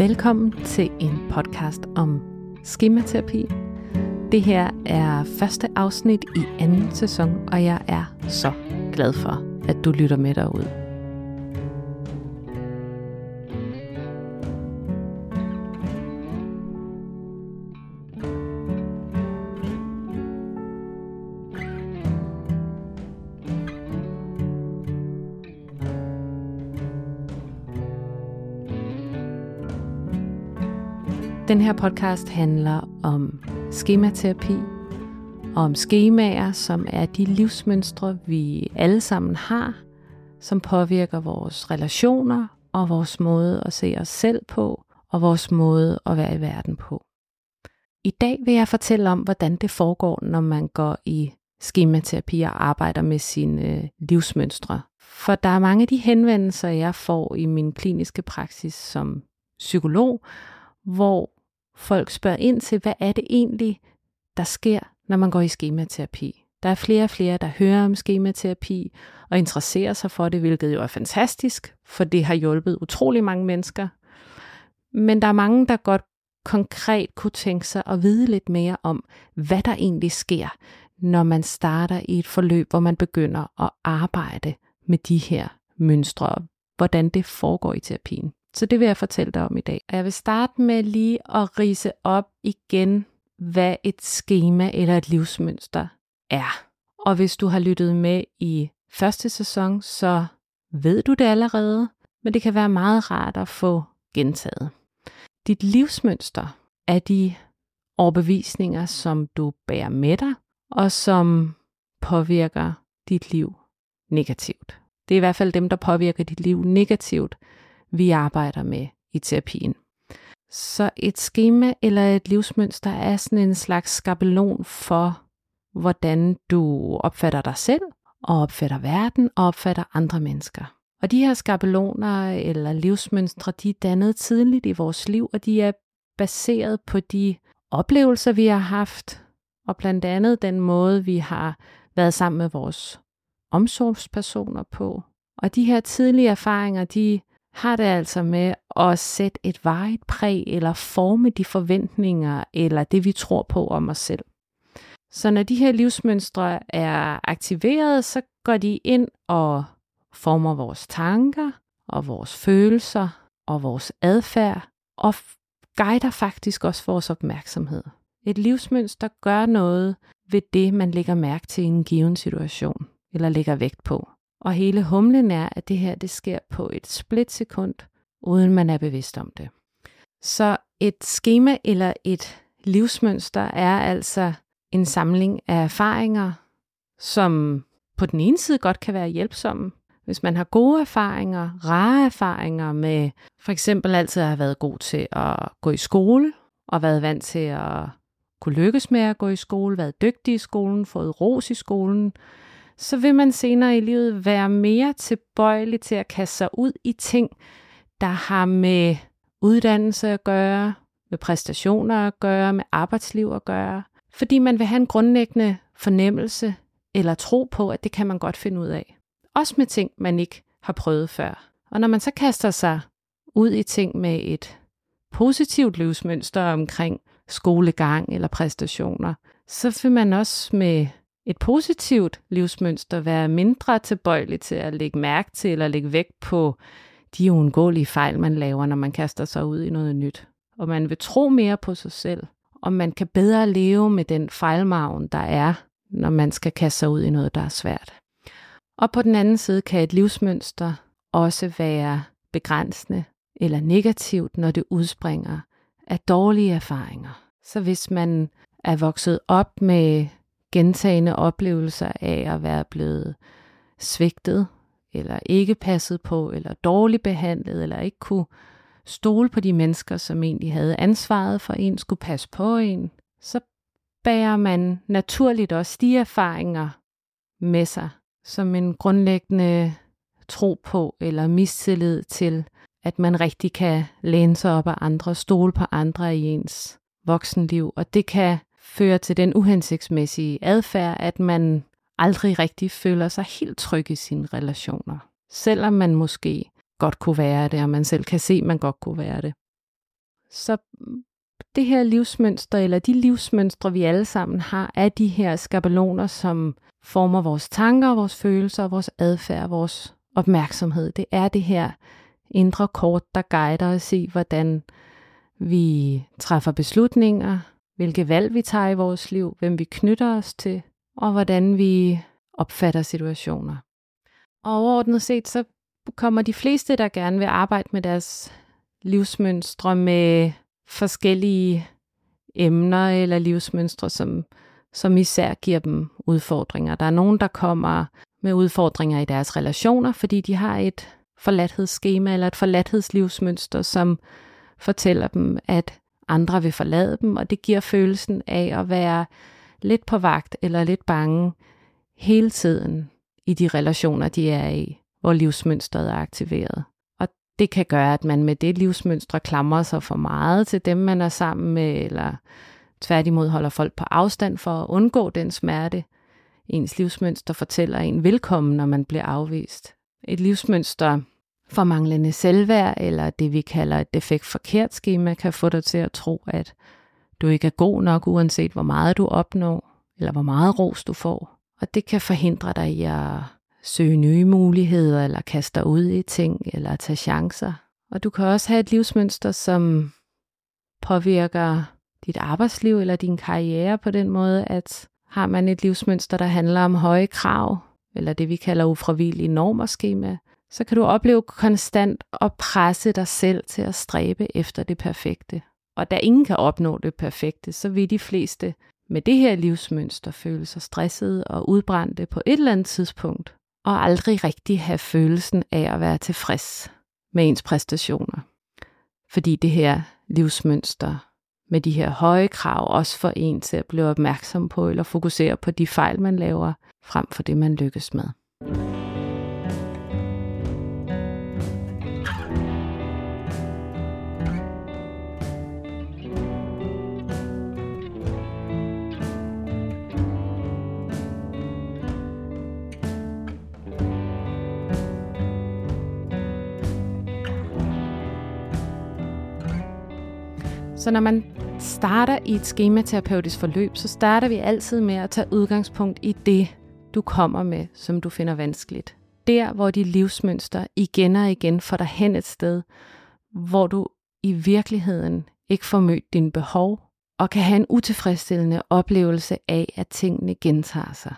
Velkommen til en podcast om skematerapi. Det her er første afsnit i anden sæson, og jeg er så glad for, at du lytter med derude. Den her podcast handler om skematerapi, og om skemaer, som er de livsmønstre, vi alle sammen har, som påvirker vores relationer og vores måde at se os selv på, og vores måde at være i verden på. I dag vil jeg fortælle om, hvordan det foregår, når man går i skematerapi og arbejder med sine øh, livsmønstre. For der er mange af de henvendelser, jeg får i min kliniske praksis som psykolog, hvor folk spørger ind til, hvad er det egentlig, der sker, når man går i skematerapi. Der er flere og flere, der hører om skematerapi og interesserer sig for det, hvilket jo er fantastisk, for det har hjulpet utrolig mange mennesker. Men der er mange, der godt konkret kunne tænke sig at vide lidt mere om, hvad der egentlig sker, når man starter i et forløb, hvor man begynder at arbejde med de her mønstre, hvordan det foregår i terapien. Så det vil jeg fortælle dig om i dag. Og jeg vil starte med lige at rise op igen, hvad et schema eller et livsmønster er. Og hvis du har lyttet med i første sæson, så ved du det allerede, men det kan være meget rart at få gentaget. Dit livsmønster er de overbevisninger, som du bærer med dig, og som påvirker dit liv negativt. Det er i hvert fald dem, der påvirker dit liv negativt, vi arbejder med i terapien. Så et schema eller et livsmønster er sådan en slags skabelon for, hvordan du opfatter dig selv, og opfatter verden, og opfatter andre mennesker. Og de her skabeloner eller livsmønstre, de er dannet tidligt i vores liv, og de er baseret på de oplevelser, vi har haft, og blandt andet den måde, vi har været sammen med vores omsorgspersoner på. Og de her tidlige erfaringer, de har det altså med at sætte et varigt præg eller forme de forventninger eller det, vi tror på om os selv. Så når de her livsmønstre er aktiveret, så går de ind og former vores tanker og vores følelser og vores adfærd og guider faktisk også vores opmærksomhed. Et livsmønster gør noget ved det, man lægger mærke til i en given situation eller lægger vægt på. Og hele humlen er, at det her det sker på et splitsekund, uden man er bevidst om det. Så et schema eller et livsmønster er altså en samling af erfaringer, som på den ene side godt kan være hjælpsomme, hvis man har gode erfaringer, rare erfaringer med for eksempel altid at have været god til at gå i skole, og været vant til at kunne lykkes med at gå i skole, været dygtig i skolen, fået ros i skolen, så vil man senere i livet være mere tilbøjelig til at kaste sig ud i ting, der har med uddannelse at gøre, med præstationer at gøre, med arbejdsliv at gøre. Fordi man vil have en grundlæggende fornemmelse eller tro på, at det kan man godt finde ud af. Også med ting, man ikke har prøvet før. Og når man så kaster sig ud i ting med et positivt livsmønster omkring skolegang eller præstationer, så vil man også med et positivt livsmønster være mindre tilbøjelig til at lægge mærke til eller lægge vægt på de uundgåelige fejl, man laver, når man kaster sig ud i noget nyt. Og man vil tro mere på sig selv, og man kan bedre leve med den fejlmagen, der er, når man skal kaste sig ud i noget, der er svært. Og på den anden side kan et livsmønster også være begrænsende eller negativt, når det udspringer af dårlige erfaringer. Så hvis man er vokset op med gentagende oplevelser af at være blevet svigtet, eller ikke passet på, eller dårligt behandlet, eller ikke kunne stole på de mennesker, som egentlig havde ansvaret for en, skulle passe på en, så bærer man naturligt også de erfaringer med sig, som en grundlæggende tro på eller mistillid til, at man rigtig kan læne sig op af andre, stole på andre i ens voksenliv, og det kan fører til den uhensigtsmæssige adfærd, at man aldrig rigtig føler sig helt tryg i sine relationer. Selvom man måske godt kunne være det, og man selv kan se, at man godt kunne være det. Så det her livsmønster, eller de livsmønstre, vi alle sammen har, er de her skabeloner, som former vores tanker, vores følelser, vores adfærd, vores opmærksomhed. Det er det her indre kort, der guider os i, hvordan vi træffer beslutninger, hvilke valg vi tager i vores liv, hvem vi knytter os til, og hvordan vi opfatter situationer. Og overordnet set, så kommer de fleste, der gerne vil arbejde med deres livsmønstre med forskellige emner eller livsmønstre, som, som især giver dem udfordringer. Der er nogen, der kommer med udfordringer i deres relationer, fordi de har et forladthedsskema eller et forladthedslivsmønster, som fortæller dem, at andre vil forlade dem, og det giver følelsen af at være lidt på vagt eller lidt bange hele tiden i de relationer, de er i, hvor livsmønstret er aktiveret. Og det kan gøre, at man med det livsmønstre klamrer sig for meget til dem, man er sammen med, eller tværtimod holder folk på afstand for at undgå den smerte. Ens livsmønster fortæller en velkommen, når man bliver afvist. Et livsmønster for manglende selvværd, eller det vi kalder et defekt forkert schema, kan få dig til at tro, at du ikke er god nok, uanset hvor meget du opnår, eller hvor meget ros du får. Og det kan forhindre dig i at søge nye muligheder, eller kaste dig ud i ting, eller tage chancer. Og du kan også have et livsmønster, som påvirker dit arbejdsliv eller din karriere på den måde, at har man et livsmønster, der handler om høje krav, eller det vi kalder ufravillige normer schema, så kan du opleve konstant at presse dig selv til at stræbe efter det perfekte. Og da ingen kan opnå det perfekte, så vil de fleste med det her livsmønster føle sig stressede og udbrændte på et eller andet tidspunkt, og aldrig rigtig have følelsen af at være tilfreds med ens præstationer. Fordi det her livsmønster med de her høje krav også får en til at blive opmærksom på eller fokusere på de fejl, man laver, frem for det, man lykkes med. Så når man starter i et skematerapeutisk forløb, så starter vi altid med at tage udgangspunkt i det, du kommer med, som du finder vanskeligt. Der, hvor de livsmønster igen og igen får dig hen et sted, hvor du i virkeligheden ikke får mødt dine behov, og kan have en utilfredsstillende oplevelse af, at tingene gentager sig.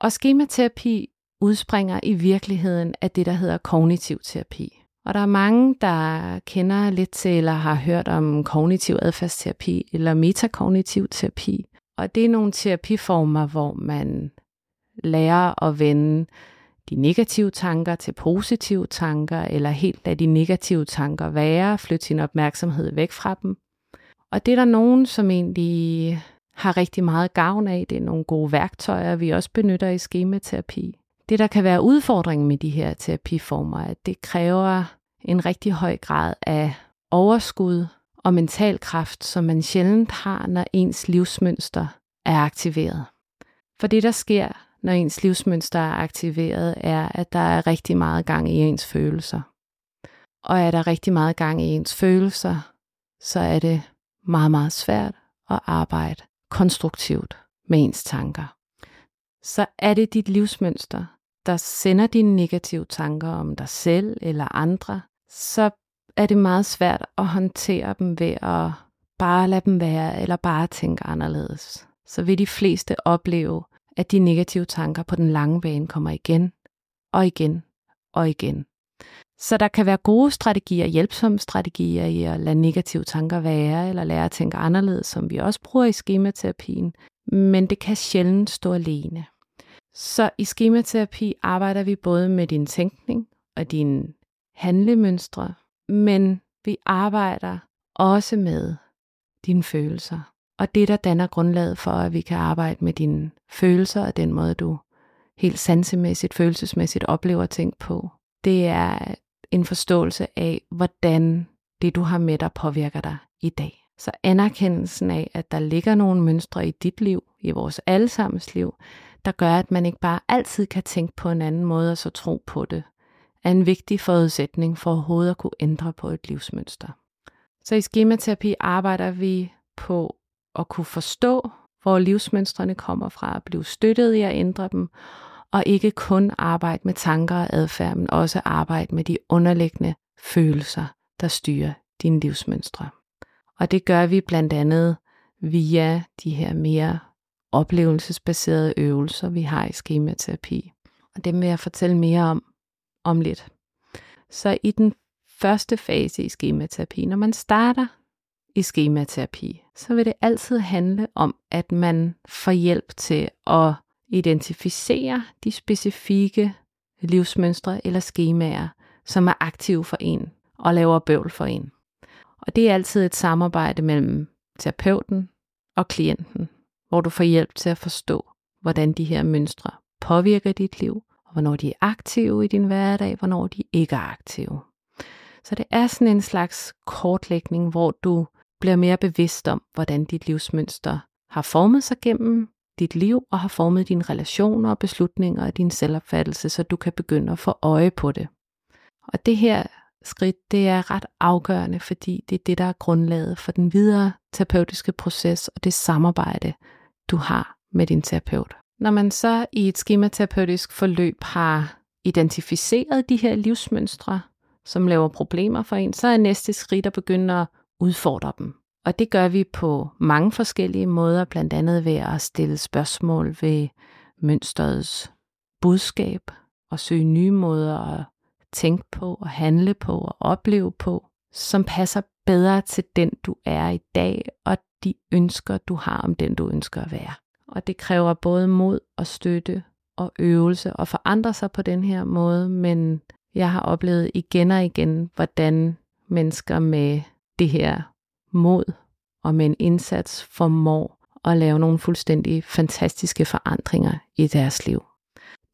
Og skematerapi udspringer i virkeligheden af det, der hedder kognitiv terapi. Og der er mange, der kender lidt til eller har hørt om kognitiv adfærdsterapi eller metakognitiv terapi. Og det er nogle terapiformer, hvor man lærer at vende de negative tanker til positive tanker, eller helt lade de negative tanker være, flytte sin opmærksomhed væk fra dem. Og det er der nogen, som egentlig har rigtig meget gavn af. Det er nogle gode værktøjer, vi også benytter i skematerapi det, der kan være udfordringen med de her terapiformer, at det kræver en rigtig høj grad af overskud og mental kraft, som man sjældent har, når ens livsmønster er aktiveret. For det, der sker, når ens livsmønster er aktiveret, er, at der er rigtig meget gang i ens følelser. Og er der rigtig meget gang i ens følelser, så er det meget, meget svært at arbejde konstruktivt med ens tanker. Så er det dit livsmønster, der sender dine negative tanker om dig selv eller andre, så er det meget svært at håndtere dem ved at bare lade dem være eller bare tænke anderledes. Så vil de fleste opleve, at de negative tanker på den lange bane kommer igen og igen og igen. Så der kan være gode strategier, hjælpsomme strategier i at lade negative tanker være, eller lære at tænke anderledes, som vi også bruger i skematerapien, men det kan sjældent stå alene. Så i skematerapi arbejder vi både med din tænkning og dine handlemønstre, men vi arbejder også med dine følelser. Og det, der danner grundlaget for, at vi kan arbejde med dine følelser og den måde, du helt sansemæssigt, følelsesmæssigt oplever ting på, det er en forståelse af, hvordan det, du har med dig, påvirker dig i dag. Så anerkendelsen af, at der ligger nogle mønstre i dit liv, i vores allesammens liv, der gør, at man ikke bare altid kan tænke på en anden måde og så tro på det, er en vigtig forudsætning for overhovedet at kunne ændre på et livsmønster. Så i skematerapi arbejder vi på at kunne forstå, hvor livsmønstrene kommer fra, at blive støttet i at ændre dem, og ikke kun arbejde med tanker og adfærd, men også arbejde med de underliggende følelser, der styrer dine livsmønstre. Og det gør vi blandt andet via de her mere oplevelsesbaserede øvelser, vi har i skematerapi. Og dem vil jeg fortælle mere om om lidt. Så i den første fase i skematerapi, når man starter i skematerapi, så vil det altid handle om, at man får hjælp til at identificere de specifikke livsmønstre eller skemaer, som er aktive for en og laver bøvl for en. Og det er altid et samarbejde mellem terapeuten og klienten, hvor du får hjælp til at forstå, hvordan de her mønstre påvirker dit liv, og hvornår de er aktive i din hverdag, hvornår de ikke er aktive. Så det er sådan en slags kortlægning, hvor du bliver mere bevidst om, hvordan dit livsmønster har formet sig gennem dit liv og har formet dine relationer og beslutninger og din selvopfattelse, så du kan begynde at få øje på det. Og det her skridt, det er ret afgørende, fordi det er det, der er grundlaget for den videre terapeutiske proces og det samarbejde, du har med din terapeut. Når man så i et skematerapeutisk forløb har identificeret de her livsmønstre, som laver problemer for en, så er næste skridt at begynde at udfordre dem. Og det gør vi på mange forskellige måder, blandt andet ved at stille spørgsmål ved mønsterets budskab og søge nye måder at tænke på og handle på og opleve på, som passer bedre til den, du er i dag, og de ønsker, du har om den, du ønsker at være. Og det kræver både mod og støtte og øvelse og forandre sig på den her måde, men jeg har oplevet igen og igen, hvordan mennesker med det her mod og med en indsats formår at lave nogle fuldstændig fantastiske forandringer i deres liv.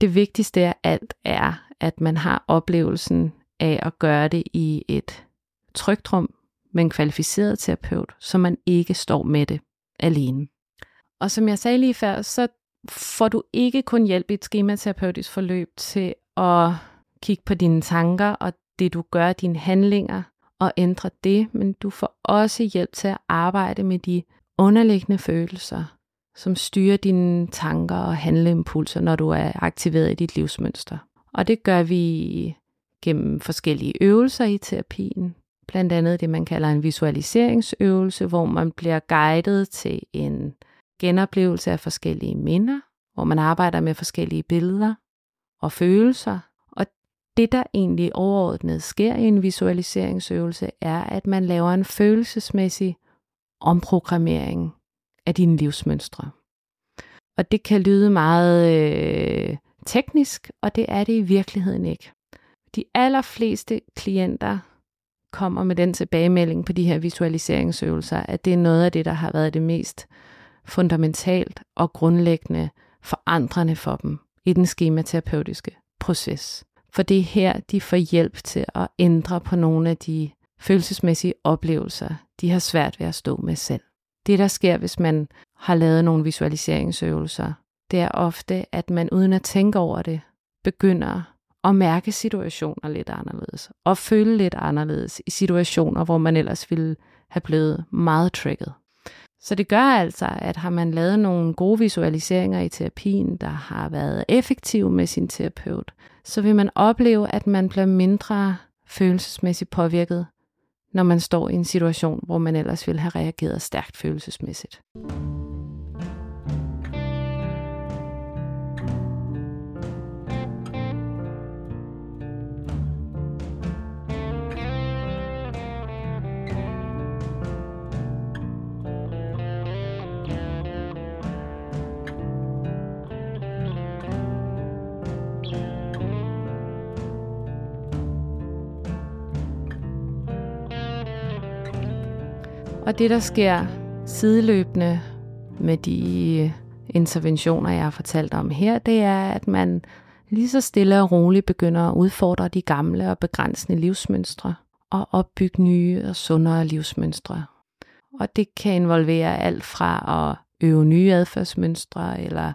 Det vigtigste af alt er, at man har oplevelsen af at gøre det i et trygt rum med en kvalificeret terapeut, så man ikke står med det alene. Og som jeg sagde lige før, så får du ikke kun hjælp i et skematerapeutisk forløb til at kigge på dine tanker og det du gør, dine handlinger, og ændre det, men du får også hjælp til at arbejde med de underliggende følelser, som styrer dine tanker og handleimpulser, når du er aktiveret i dit livsmønster. Og det gør vi gennem forskellige øvelser i terapien. Blandt andet det, man kalder en visualiseringsøvelse, hvor man bliver guidet til en genoplevelse af forskellige minder, hvor man arbejder med forskellige billeder og følelser. Og det, der egentlig overordnet sker i en visualiseringsøvelse, er, at man laver en følelsesmæssig omprogrammering af dine livsmønstre. Og det kan lyde meget øh, teknisk, og det er det i virkeligheden ikke. De allerfleste klienter kommer med den tilbagemelding på de her visualiseringsøvelser, at det er noget af det, der har været det mest fundamentalt og grundlæggende forandrende for dem i den skematerapeutiske proces. For det er her, de får hjælp til at ændre på nogle af de følelsesmæssige oplevelser, de har svært ved at stå med selv. Det, der sker, hvis man har lavet nogle visualiseringsøvelser, det er ofte, at man uden at tænke over det, begynder at mærke situationer lidt anderledes, og føle lidt anderledes i situationer, hvor man ellers ville have blevet meget trigget. Så det gør altså, at har man lavet nogle gode visualiseringer i terapien, der har været effektive med sin terapeut, så vil man opleve, at man bliver mindre følelsesmæssigt påvirket, når man står i en situation, hvor man ellers ville have reageret stærkt følelsesmæssigt. Og det, der sker sideløbende med de øh, interventioner, jeg har fortalt om her, det er, at man lige så stille og roligt begynder at udfordre de gamle og begrænsende livsmønstre og opbygge nye og sundere livsmønstre. Og det kan involvere alt fra at øve nye adfærdsmønstre, eller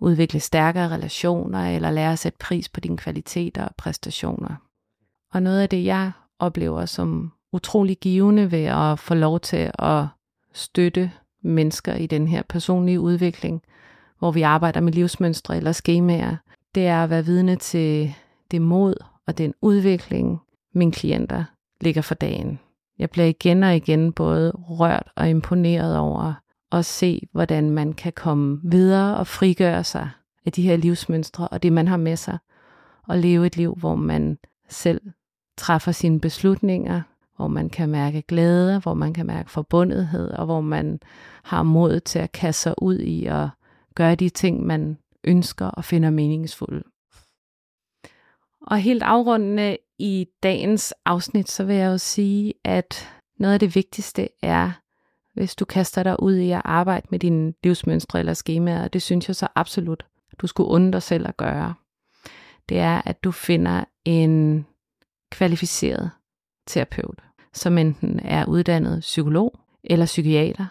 udvikle stærkere relationer, eller lære at sætte pris på dine kvaliteter og præstationer. Og noget af det, jeg oplever som utrolig givende ved at få lov til at støtte mennesker i den her personlige udvikling, hvor vi arbejder med livsmønstre eller skemaer, det er at være vidne til det mod og den udvikling, mine klienter ligger for dagen. Jeg bliver igen og igen både rørt og imponeret over at se, hvordan man kan komme videre og frigøre sig af de her livsmønstre og det, man har med sig, og leve et liv, hvor man selv træffer sine beslutninger, hvor man kan mærke glæde, hvor man kan mærke forbundethed, og hvor man har mod til at kaste sig ud i at gøre de ting, man ønsker og finder meningsfulde. Og helt afrundende i dagens afsnit, så vil jeg jo sige, at noget af det vigtigste er, hvis du kaster dig ud i at arbejde med dine livsmønstre eller skemaer, det synes jeg så absolut, du skulle undre dig selv at gøre. Det er, at du finder en kvalificeret terapeut, som enten er uddannet psykolog eller psykiater,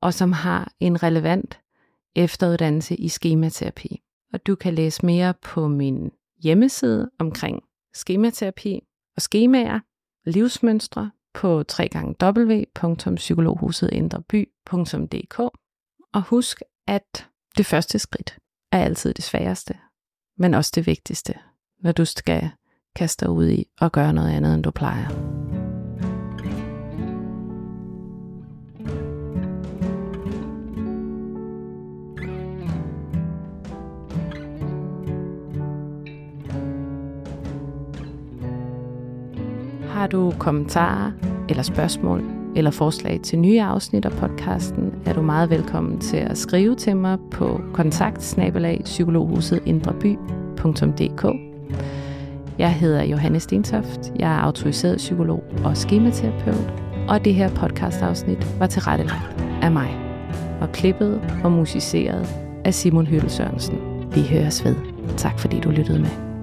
og som har en relevant efteruddannelse i skematerapi. Og du kan læse mere på min hjemmeside omkring skematerapi og skemaer, livsmønstre på www.psykologhusetindreby.dk Og husk, at det første skridt er altid det sværeste, men også det vigtigste, når du skal kaste dig ud i og gøre noget andet, end du plejer. Har du kommentarer eller spørgsmål eller forslag til nye afsnit af podcasten, er du meget velkommen til at skrive til mig på kontakt Jeg hedder Johanne Stentoft. Jeg er autoriseret psykolog og skematerapeut, og det her podcastafsnit var tilrettelagt af mig og klippet og musiceret af Simon Hyttel Sørensen. Vi høres ved. Tak fordi du lyttede med.